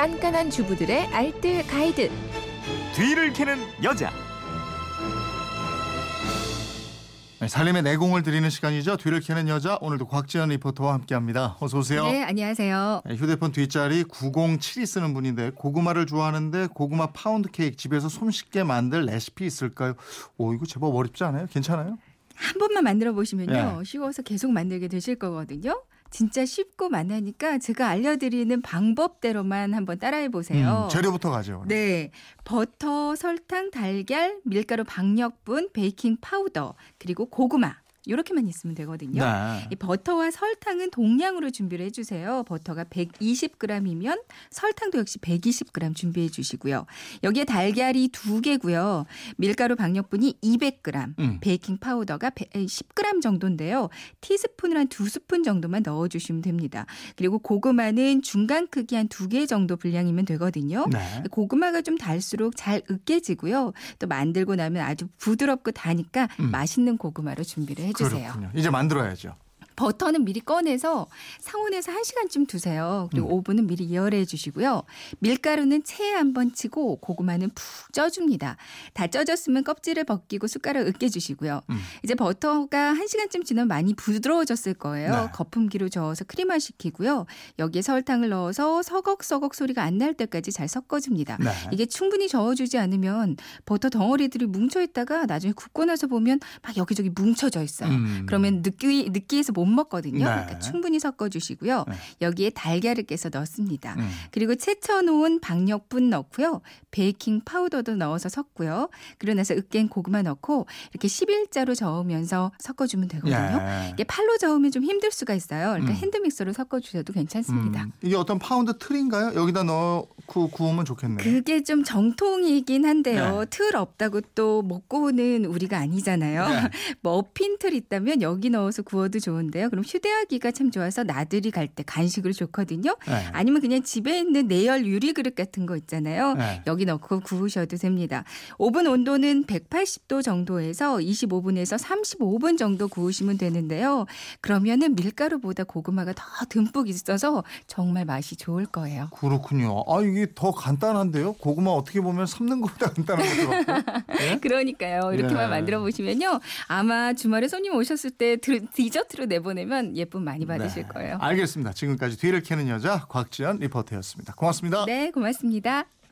깐깐한 주부들의 알뜰 가이드. 뒤를 캐는 여자. 네, 살림의 내공을 드리는 시간이죠. 뒤를 캐는 여자 오늘도 곽지연 리포터와 함께합니다. 어서 오세요. 네, 안녕하세요. 네, 휴대폰 뒷자리 907이 쓰는 분인데 고구마를 좋아하는데 고구마 파운드 케이크 집에서 손쉽게 만들 레시피 있을까요? 오 이거 제법 어렵지 않아요? 괜찮아요? 한 번만 만들어 보시면요. 네. 쉬워서 계속 만들게 되실 거거든요. 진짜 쉽고 맛나니까 제가 알려드리는 방법대로만 한번 따라해 보세요. 음, 재료부터 가죠. 네. 버터, 설탕, 달걀, 밀가루, 박력분, 베이킹 파우더, 그리고 고구마. 이렇게만 있으면 되거든요. 네. 이 버터와 설탕은 동량으로 준비를 해주세요. 버터가 120g이면 설탕도 역시 120g 준비해 주시고요. 여기에 달걀이 두 개고요. 밀가루 박력분이 200g, 음. 베이킹 파우더가 10g 정도인데요. 티스푼을 한 두 스푼 정도만 넣어주시면 됩니다. 그리고 고구마는 중간 크기 한 두 개 정도 분량이면 되거든요. 네. 고구마가 좀 달수록 잘 으깨지고요. 또 만들고 나면 아주 부드럽고 다니까 음. 맛있는 고구마로 준비를 해주세요. 그렇군요. 이제 만들어야죠. 버터는 미리 꺼내서 상온에서 1시간쯤 두세요. 그리고 음. 오븐은 미리 예열해 주시고요. 밀가루는 체에 한번 치고 고구마는 푹 쪄줍니다. 다 쪄졌으면 껍질을 벗기고 숟가락 으깨 주시고요. 음. 이제 버터가 1시간쯤 지나면 많이 부드러워졌을 거예요. 네. 거품기로 저어서 크림화 시키고요. 여기에 설탕을 넣어서 서걱서걱 소리가 안 날 때까지 잘 섞어줍니다. 네. 이게 충분히 저어주지 않으면 버터 덩어리들이 뭉쳐 있다가 나중에 굽고 나서 보면 막 여기저기 뭉쳐져 있어요. 음. 그러면 느끼 느끼해서 못 먹거든요. 네. 그러니까 충분히 섞어주시고요. 네. 여기에 달걀을 깨서 넣습니다. 음. 그리고 채쳐놓은 박력분 넣고요. 베이킹 파우더도 넣어서 섞고요. 그러고 나서 으깬 고구마 넣고 이렇게 11자로 저으면서 섞어주면 되거든요. 예. 이게 팔로 저으면 좀 힘들 수가 있어요. 그러니까 음. 핸드믹서로 섞어주셔도 괜찮습니다. 음. 이게 어떤 파운드 틀인가요? 여기다 넣고 구우면 좋겠네요. 그게 좀 정통이긴 한데요. 네. 틀 없다고 또 못 굽는 우리가 아니잖아요. 네. 머핀 틀 있다면 여기 넣어서 구워도 좋은데 요. 그럼 휴대하기가 참 좋아서 나들이 갈 때 간식으로 좋거든요. 네. 아니면 그냥 집에 있는 내열 유리 그릇 같은 거 있잖아요. 네. 여기 넣고 구우셔도 됩니다. 오븐 온도는 180도 정도에서 25분에서 35분 정도 구우시면 되는데요. 그러면은 밀가루보다 고구마가 더 듬뿍 있어서 정말 맛이 좋을 거예요. 그렇군요. 아 이게 더 간단한데요? 고구마 어떻게 보면 삶는 것보다 간단한 것 같고. 예? 그러니까요. 이렇게만 네. 만들어 보시면요. 아마 주말에 손님 오셨을 때 드- 디저트로 내보내면 예쁨 많이 받으실 네. 거예요. 알겠습니다. 지금까지 뒤를 캐는 여자 곽지연 리포터였습니다. 고맙습니다. 네, 고맙습니다.